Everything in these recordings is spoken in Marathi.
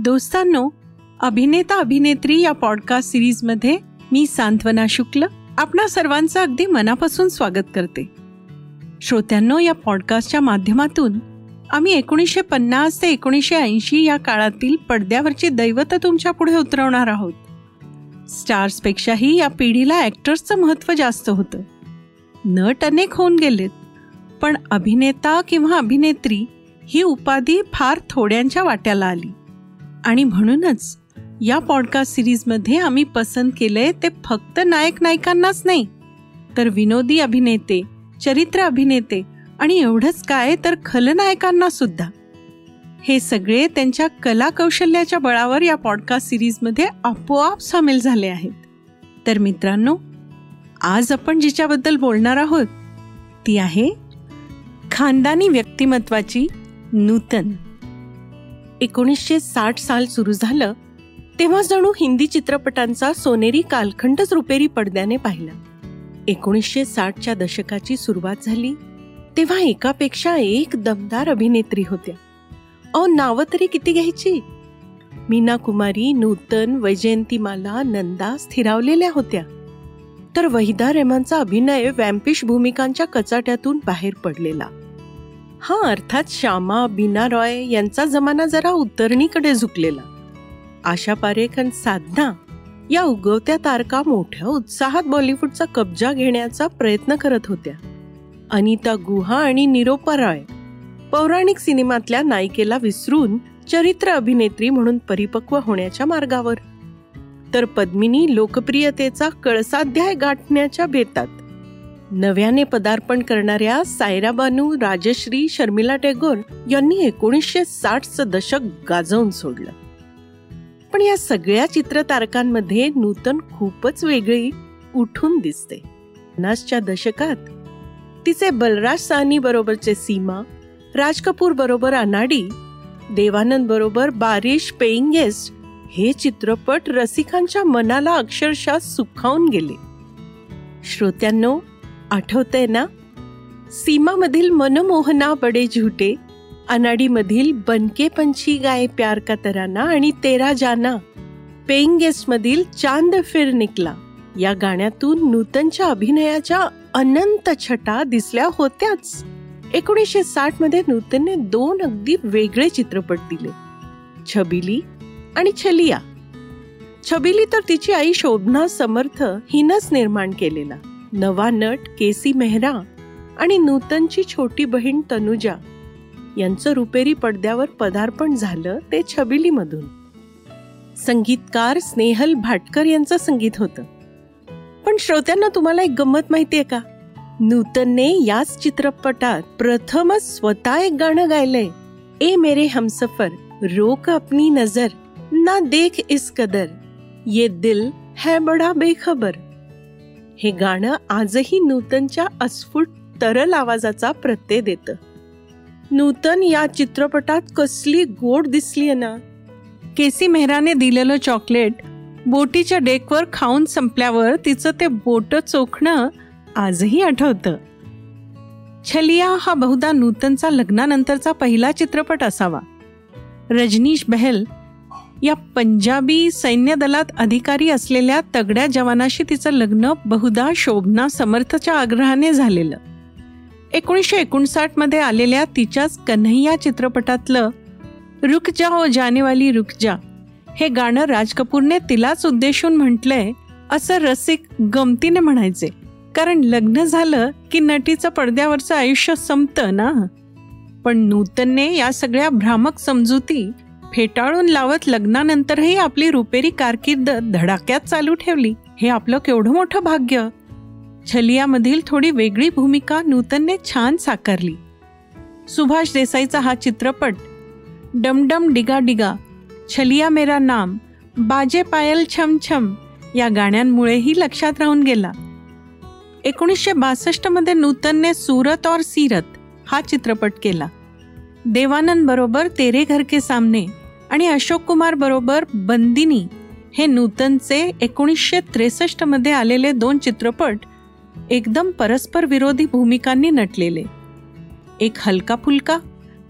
दोस्तांनो अभिनेता अभिनेत्री या पॉडकास्ट सिरीजमध्ये मी सांत्वना शुक्ल आपणा सर्वांचं अगदी मनापासून स्वागत करते. श्रोत्यांनो या पॉडकास्टच्या माध्यमातून आम्ही एकोणीसशे पन्नास ते एकोणीसशे ऐंशी या काळातील पडद्यावरची दैवत तुमच्यापुढे उतरवणार आहोत. स्टार्सपेक्षाही या पिढीला ॲक्टर्सचं महत्त्व जास्त होतं. नट अनेक होऊन गेलेत पण अभिनेता किंवा अभिनेत्री ही उपाधी फार थोड्यांच्या वाट्याला आली. आणि म्हणूनच या पॉडकास्ट सिरीजमध्ये आम्ही पसंत केलंय ते फक्त नायक नायिकांनाच नाही तर विनोदी अभिनेते चरित्र अभिनेते आणि एवढंच काय तर खलनायकांना सुद्धा. हे सगळे त्यांच्या कला कौशल्याच्या बळावर या पॉडकास्ट सिरीजमध्ये आपोआप सामील झाले आहेत. तर मित्रांनो आज आपण जिच्याबद्दल बोलणार आहोत ती आहे खानदानी व्यक्तिमत्वाची नूतन. एकोणीसशे साठ साल सुरू झालं तेव्हा जणू हिंदी चित्रपटांचा सोनेरी कालखंडच रुपेरी पडद्याने पाहिला. एकोणीसशे साठच्या दशकाची सुरुवात झाली तेव्हा एकापेक्षा एक दमदार अभिनेत्री होत्या. अ नावं तरी किती घ्यायची? मीना कुमारी नूतन वैजयंतीमाला नंदा स्थिरावलेल्या होत्या. तर वहिदा रेहमानचा अभिनय वॅम्पिश भूमिकांच्या कचाट्यातून बाहेर पडलेला. हा अर्थात श्यामा बीना रॉय यांचा जमाना जरा उतरणीकडे झुकलेला. आशा पारेख साधना या उगवत्या तारका मोठ्या उत्साहात बॉलिवूडचा कब्जा घेण्याचा प्रयत्न करत होत्या. अनिता गुहा आणि निरोपा रॉय पौराणिक सिनेमातल्या नायिकेला विसरून चरित्र अभिनेत्री म्हणून परिपक्व होण्याच्या मार्गावर. तर पद्मिनी लोकप्रियतेचा कळसाध्याय गाठण्याच्या बेतात नव्याने पदार्पण करणाऱ्या सायरा बानू राजश्री शर्मिला टेगोर यांनी एकोणीसशे साठचं दशक गाजवून सोडलं. पण या सगळ्या चित्रतारकांमध्ये नूतन खूपच वेगळी उठून दिसते. पन्नासच्या दशकात तिचे बलराज सानी बरोबरचे सीमा राज कपूर बरोबर अनाडी देवानंद बरोबर बारिश पेईंग गेस्ट हे चित्रपट रसिकांच्या मनाला अक्षरशः सुखावून गेले. श्रोत्यांनो आठवतंय ना? सीमामधील मनमोहना बडे झुटे अनाडीमधील बनके पंछी गाय प्यार का तराना आणि तेरा जाना पेईंग गेस्ट मधील चांद फिर निकला या गाण्यातून नूतनच्या अभिनयाच्या अनंत छटा दिसल्या होत्याच. एकोणीसशे साठमध्ये नूतनने दोन अगदी वेगळे चित्रपट दिले छबिली आणि छलिया. छबिली तर तिची आई शोभना समर्थ हिनच निर्माण केलेला. नवा नट केसी मेहरा आणि नूतनची छोटी बहीण तनुजा यांचं रुपेरी पडद्यावर पदार्पण झालं ते छबिलीमधून. संगीतकार स्नेहल भाटकर यांचं संगीत होतं. पण श्रोत्यांना तुम्हाला एक गंमत माहितीये का? नूतनने याच चित्रपटात प्रथमच स्वतः एक गाणं गायलंय. ए मेरे हमसफर रोक अपनी नजर ना देख इस कदर. ये दिल है बडा बेखबर. हे गाणं आजही नूतनच्या अस्फुट तरल आवाजाचा प्रत्यय देतं. नूतन या चित्रपटात कसली गोड दिसली ना? केसी मेहराने दिलेलं चॉकलेट बोटीच्या डेकवर खाऊन संपल्यावर तिचं ते बोट चोखणं आजही आठवतं. छलिया हा बहुधा नूतनचा लग्नानंतरचा पहिला चित्रपट असावा. रजनीश बहल या पंजाबी सैन्य दलात अधिकारी असलेल्या तगड्या जवानाशी तिचं लग्न बहुधा शोभना समर्थच्या आग्रहाने झालेलं. एकोणीसशे एकोणसाठमध्ये आलेल्या तिच्याच कन्हैया चित्रपटातलं रुक जा ओ जानेवाली रुक जा हे गाणं राज कपूरने तिलाच उद्देशून म्हटलंय असं रसिक गमतीने म्हणायचे. कारण लग्न झालं की नटीचं पडद्यावरचं आयुष्य संपतं ना. पण नूतनने या सगळ्या भ्रामक समजुती फेटाळून लावत लग्नानंतरही आपली रुपेरी कारकीर्द धडाक्यात चालू ठेवली. हे आपलं केवढं मोठं भाग्य? छलियामधील थोडी वेगळी भूमिका नूतनने छान साकारली. सुभाष देसाईचा हा चित्रपट डमडम डिगा डिगा छलिया मेरा नाम बाजे पायल छम छम या गाण्यांमुळेही लक्षात राहून गेला. एकोणीसशे बासष्टमध्ये नूतनने सुरत और सीरत हा चित्रपट केला. देवानंद बरोबर तेरे घर के सामने आणि अशोक कुमार बरोबर बंदिनी हे नूतनचे एकोणीसशे त्रेसष्टमध्ये आलेले दोन चित्रपट एकदम परस्पर विरोधी भूमिकांनी नटलेले. एक हलका फुलका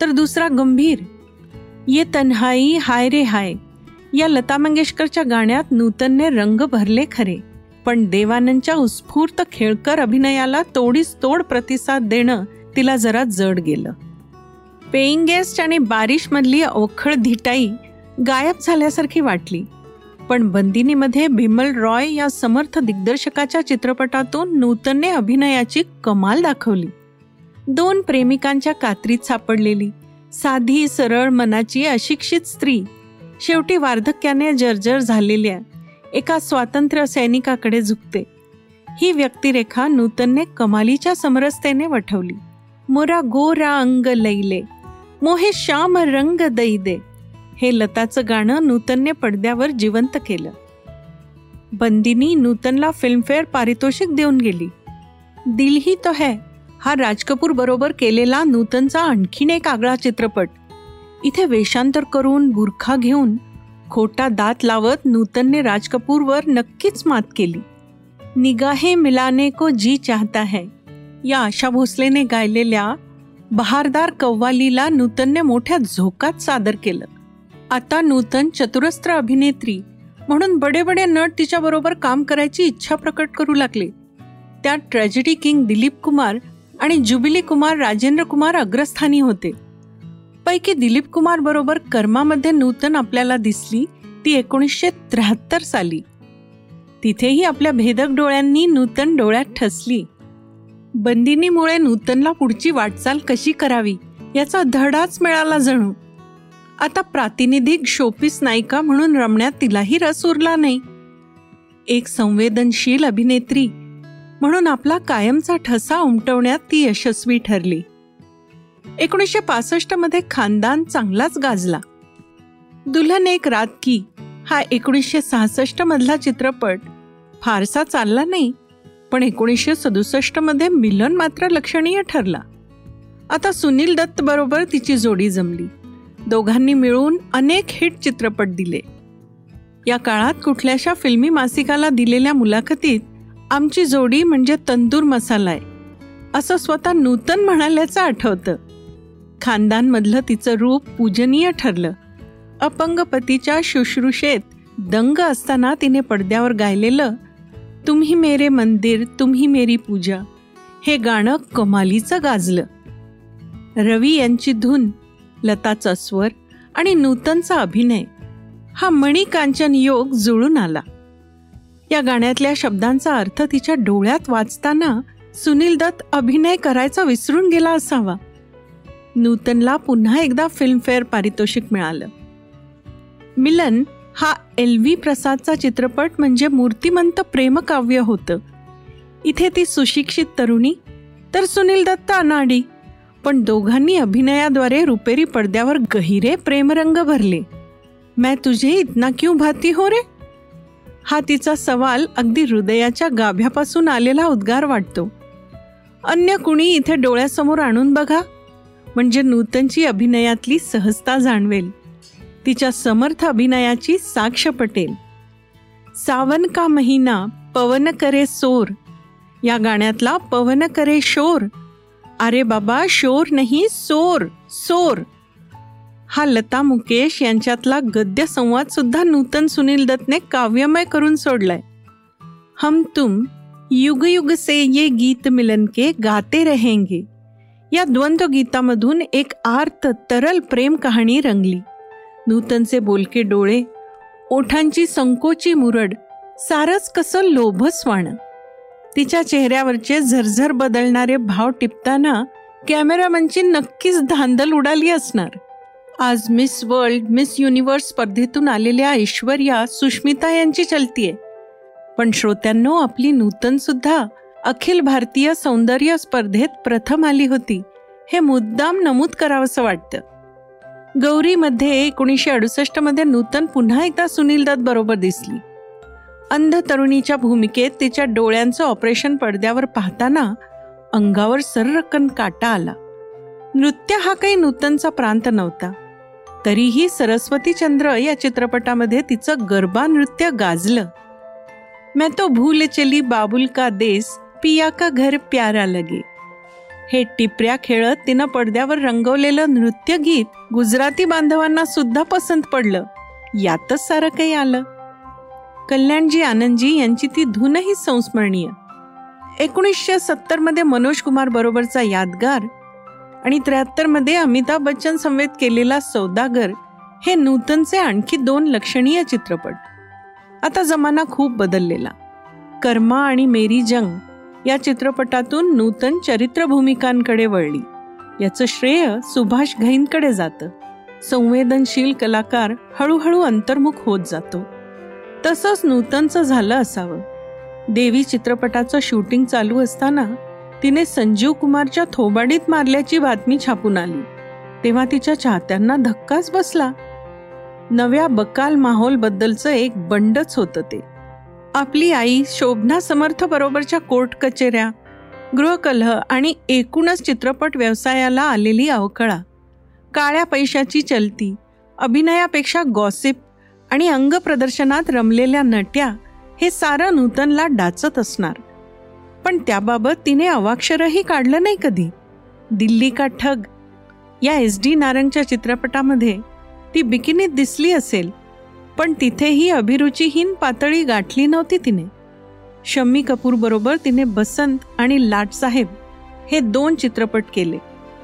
तर दुसरा गंभीर. ये तन्हाई हाय रे हाय या लता मंगेशकरच्या गाण्यात नूतनने रंग भरले खरे पण देवानंदच्या उत्स्फूर्त खेळकर अभिनयाला तोडीस तोड प्रतिसाद देणं तिला जरा जड गेलं. पेईंग गेस्ट आणि बारिशमधली अवखळ धिटाई गायब झाल्यासारखी वाटली. पण बंदिनीमध्ये भीमल रॉय या समर्थ दिग्दर्शकाच्या चित्रपटातून नूतनने अभिनयाची कमाल दाखवली. दोन प्रेमिकांच्या कात्रीत सापडलेली साधी सरळ मनाची अशिक्षित स्त्री शेवटी वार्धक्याने जर्जर झालेल्या एका स्वातंत्र्य सैनिकाकडे झुकते. ही व्यक्तिरेखा नूतनने कमालीच्या समरसतेने वठवली. मोरा गोरा अंग लैले मोहे श्याम रंग दै दे. हे लताचं गाणं नूतनने पडद्यावर जिवंत केलं. बंदिनी नूतनला फिल्मफेअर पारितोषिक देऊन गेली. दिल ही तो है. हा राज कपूर बरोबर केलेला नूतनचा आणखीन एक आगळा चित्रपट. इथे वेषांतर करून बुरखा घेऊन खोटा दात लावत नूतनने राज कपूरवर नक्कीच मात केली. निगाहे मिलाने को जी चाहता है. या आशा भोसलेने गायलेल्या बहारदार कव्वालीला नूतनने मोठ्या झोकात सादर केलं. आता नूतन चतुरस्त्र अभिनेत्री म्हणून बडे बडे नट तिच्याबरोबर काम करायची इच्छा प्रकट करू लागले. त्यात ट्रॅजेडी किंग दिलीप कुमार आणि जुबिली कुमार राजेंद्र कुमार अग्रस्थानी होते. पैकी दिलीप कुमार बरोबर कर्मामध्ये नूतन आपल्याला दिसली ती एकोणीसशे त्र्याहत्तर साली. तिथेही आपल्या भेदक डोळ्यांनी नूतन डोळ्यात ठसली. बंदिनीमुळे नूतनला पुढची वाटचाल कशी करावी याचा धडाच मिळाला जणू. आता प्रातिनिधिक शोपीस नायिका म्हणून रमण्यात तिलाही रस उरला नाही. एक संवेदनशील अभिनेत्री म्हणून आपला कायमचा ठसा उमटवण्यात ती यशस्वी ठरली. एकोणीसशे पासष्टमध्ये खानदान चांगलाच गाजला. दुल्हन एक रात की हा एकोणीसशे सहासष्ट मधला चित्रपट फारसा चालला नाही. पण एकोणीसशे सदुसष्टमध्ये मिलन मात्र लक्षणीय ठरला. आता सुनील दत्त बरोबर तिची जोडी जमली. दोघांनी मिळून अनेक हिट चित्रपट दिले. या काळात कुठल्याशा फिल्मी मासिकाला दिलेल्या मुलाखतीत आमची जोडी म्हणजे तंदूर मसाला आहे असं स्वतः नूतन म्हणाल्याचं आठवतं. खानदानमधलं तिचं रूप पूजनीय ठरलं. अपंग पतीच्या शुश्रूषेत दंग असताना तिने पडद्यावर गायलेलं तुम्ही मेरे मंदिर तुम्ही मेरी पूजा. हे गाणं कमालीचं गाजलं. रवी यांची धून लताचा स्वर आणि नूतनचा अभिनय हा मणिकांचन योग जुळून आला. या गाण्यातल्या शब्दांचा अर्थ तिच्या डोळ्यात वाचताना सुनील दत्त अभिनय करायचा विसरून गेला असावा. नूतनला पुन्हा एकदा फिल्मफेअर पारितोषिक मिळालं. मिलन हा एल व्ही प्रसादचा चित्रपट म्हणजे मूर्तिमंत प्रेमकाव्य होतं. इथे ती सुशिक्षित तरुणी तर सुनील दत्त अनाडी पण दोघांनी अभिनयाद्वारे रुपेरी पडद्यावर गहिरे प्रेमरंग भरले. मैं तुझे इतना क्यों भाती हो रे? हा तिचा सवाल अगदी हृदयाच्या गाभ्यापासून आलेला उद्गार वाटतो. अन्य कुणी इथे डोळ्यासमोर आणून बघा म्हणजे नूतनची अभिनयातली सहजता जाणवेल. तिच्या समर्थ अभिनयाची साक्ष पटेल. सावन का महिना पवन करे सोर. या गाण्यातला पवन करे शोर. अरे बाबा शोर नाही सोर सोर. हा लता मुकेश यांच्यातला गद्य संवाद सुद्धा नूतन सुनील दत्तने काव्यमय करून सोडलाय. हम तुम युग युग से ये गीत मिलन के गाते रहेंगे. या द्वंद्व गीतामधून एक आर्त तरल प्रेम कहाणी रंगली. नूतनचे बोलके डोळे ओठांची संकोची मुरड सारच कसं लोभस्वाण. तिच्या चेहऱ्यावरचे झरझर बदलणारे भाव टिपताना कॅमेरामनची नक्कीच धांदल उडाली असणार. आज मिस वर्ल्ड मिस युनिव्हर्स स्पर्धेतून आलेल्या ऐश्वर्या सुष्मिता यांची चलतीये. पण श्रोत्यांनो आपली नूतन सुद्धा अखिल भारतीय सौंदर्य स्पर्धेत प्रथम आली होती. हे मुद्दाम नमूद करावंसं वाटतं. गौरीमध्ये एकोणीसशे अडुसष्टमध्ये नूतन पुन्हा एकदा सुनील दत्त बरोबर दिसली. अंध तरुणीच्या भूमिकेत तिच्या डोळ्यांचं ऑपरेशन पडद्यावर पाहताना अंगावर सर्रकन काटा आला. नृत्य हा काही नूतनचा प्रांत नव्हता. तरीही सरस्वती चंद्र या चित्रपटामध्ये तिचं गरबा नृत्य गाजलं. मैं तो भूल चली बाबुल का देस पिया का घर प्यारा लगे. हे टिपऱ्या खेळत तिनं पडद्यावर रंगवलेलं नृत्य गीत गुजराती बांधवांना सुद्धा पसंत पडलं. यातच सारं काही आलं. कल्याणजी आनंदजी यांची ती धूनही संस्मरणीय. एकोणीसशे सत्तरमध्ये मनोज कुमार बरोबरचा यादगार आणि त्र्याहत्तरमध्ये अमिताभ बच्चन समवेत केलेला सौदागर हे नूतनचे आणखी दोन लक्षणीय चित्रपट. आता जमाना खूप बदललेला. कर्मा आणि मेरी जंग या चित्रपटातून नूतन चरित्र भूमिकांकडे वळली. याचं श्रेय सुभाष घैनकडे जातं. संवेदनशील कलाकार हळूहळू अंतर्मुख होत जातो. तसंच नूतनचं झालं असावं. देवी चित्रपटाचं शूटिंग चालू असताना तिने संजीव कुमारच्या थोबाडीत मारल्याची बातमी छापून आली. तेव्हा तिच्या चाहत्यांना धक्काच बसला. नव्या बकाल माहोलबद्दलचं एक बंडच होतं ते. आपली आई शोभना समर्थ बरोबरच्या कोर्ट कचेऱ्या गृहकलह आणि एकूणच चित्रपट व्यवसायाला आलेली अवकळा. काळ्या पैशाची चलती अभिनयापेक्षा गॉसिप आणि अंगप्रदर्शनात रमलेल्या नट्या हे सारं नूतनला डाचत असणार. पण त्याबाबत तिने अवाक्षरही काढलं नाही कधी. दिल्ली का ठग? या एस डी नारंगच्या चित्रपटामध्ये ती बिकिनीत दिसली असेल. पण तिथेही अभिरुचीहीन पातळी गाठली नव्हती तिने. शम्मी कपूर बरोबर तिने बसंत आणि लाटसाहेब हे दोन चित्रपट केले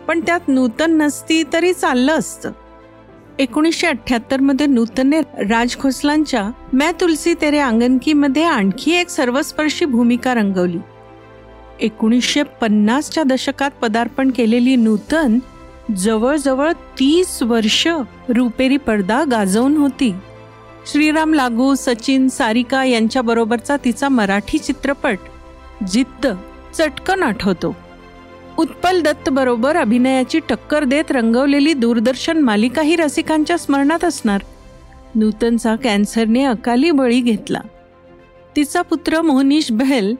पण त्यात नूतन नसती तरी चाललं असतं. एकोणीसशे अठ्ठ्याहत्तरमध्ये नूतनने राज खोसलांच्या मॅ तुलसी तेरे मध्ये आणखी एक सर्वस्पर्शी भूमिका रंगवली. एकोणीसशे पन्नासच्या दशकात पदार्पण केलेली नूतन जवळजवळ तीस वर्ष रुपेरी पडदा गाजवून होती. श्रीराम लागू सचिन सारिका यांच्याबरोबरचा तिचा मराठी चित्रपट जिद्द चटकन आठवतो. उत्पल दत्त बरोबर अभिनयाची टक्कर देत रंगवलेली दूरदर्शन मालिकाही रसिकांच्या स्मरणात असणार. नूतनचा कॅन्सरने अकाली बळी घेतला. तिचा पुत्र मोहनीश बहल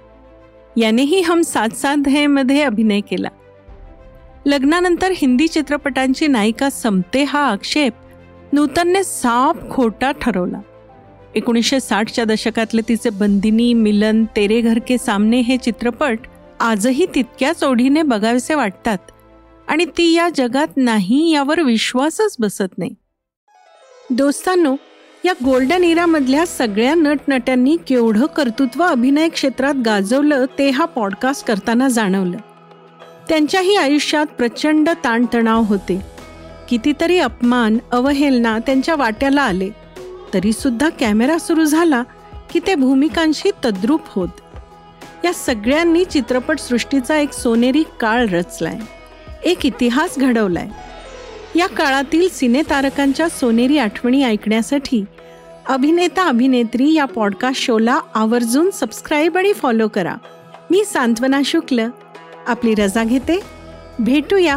यानेही हम साथ साथ हे मध्ये अभिनय केला. लग्नानंतर हिंदी चित्रपटांची नायिका संपते हा आक्षेप नूतनने साप खोटा ठरवला. एकोणीसशे साठच्या दशकातले तिचे बंदिनी मिलन तेरे घर के सामने हे चित्रपट आजही तितक्याच ओढीने बघावेसे वाटतात आणि ती या जगात नाही यावर विश्वासच बसत नाही. दोस्तांनो या गोल्डन इरामधल्या सगळ्या नटनट्यांनी केवढं कर्तृत्व अभिनय क्षेत्रात गाजवलं ते हा पॉडकास्ट करताना जाणवलं. त्यांच्याही आयुष्यात प्रचंड ताणतणाव होते. कितीतरी अपमान अवहेलना त्यांच्या वाट्याला आले. तरीसुद्धा कॅमेरा सुरू झाला की ते भूमिकांशी तद्रूप होत. या सगळ्यांनी चित्रपटसृष्टीचा एक सोनेरी काळ रचलाय. एक इतिहास घडवलाय. या काळातील सिनेतारकांच्या सोनेरी आठवणी ऐकण्यासाठी अभिनेता अभिनेत्री या पॉडकास्ट शोला आवर्जून सबस्क्राईब आणि फॉलो करा. मी सांत्वना शुक्ल. आपली रजा घेते. भेटूया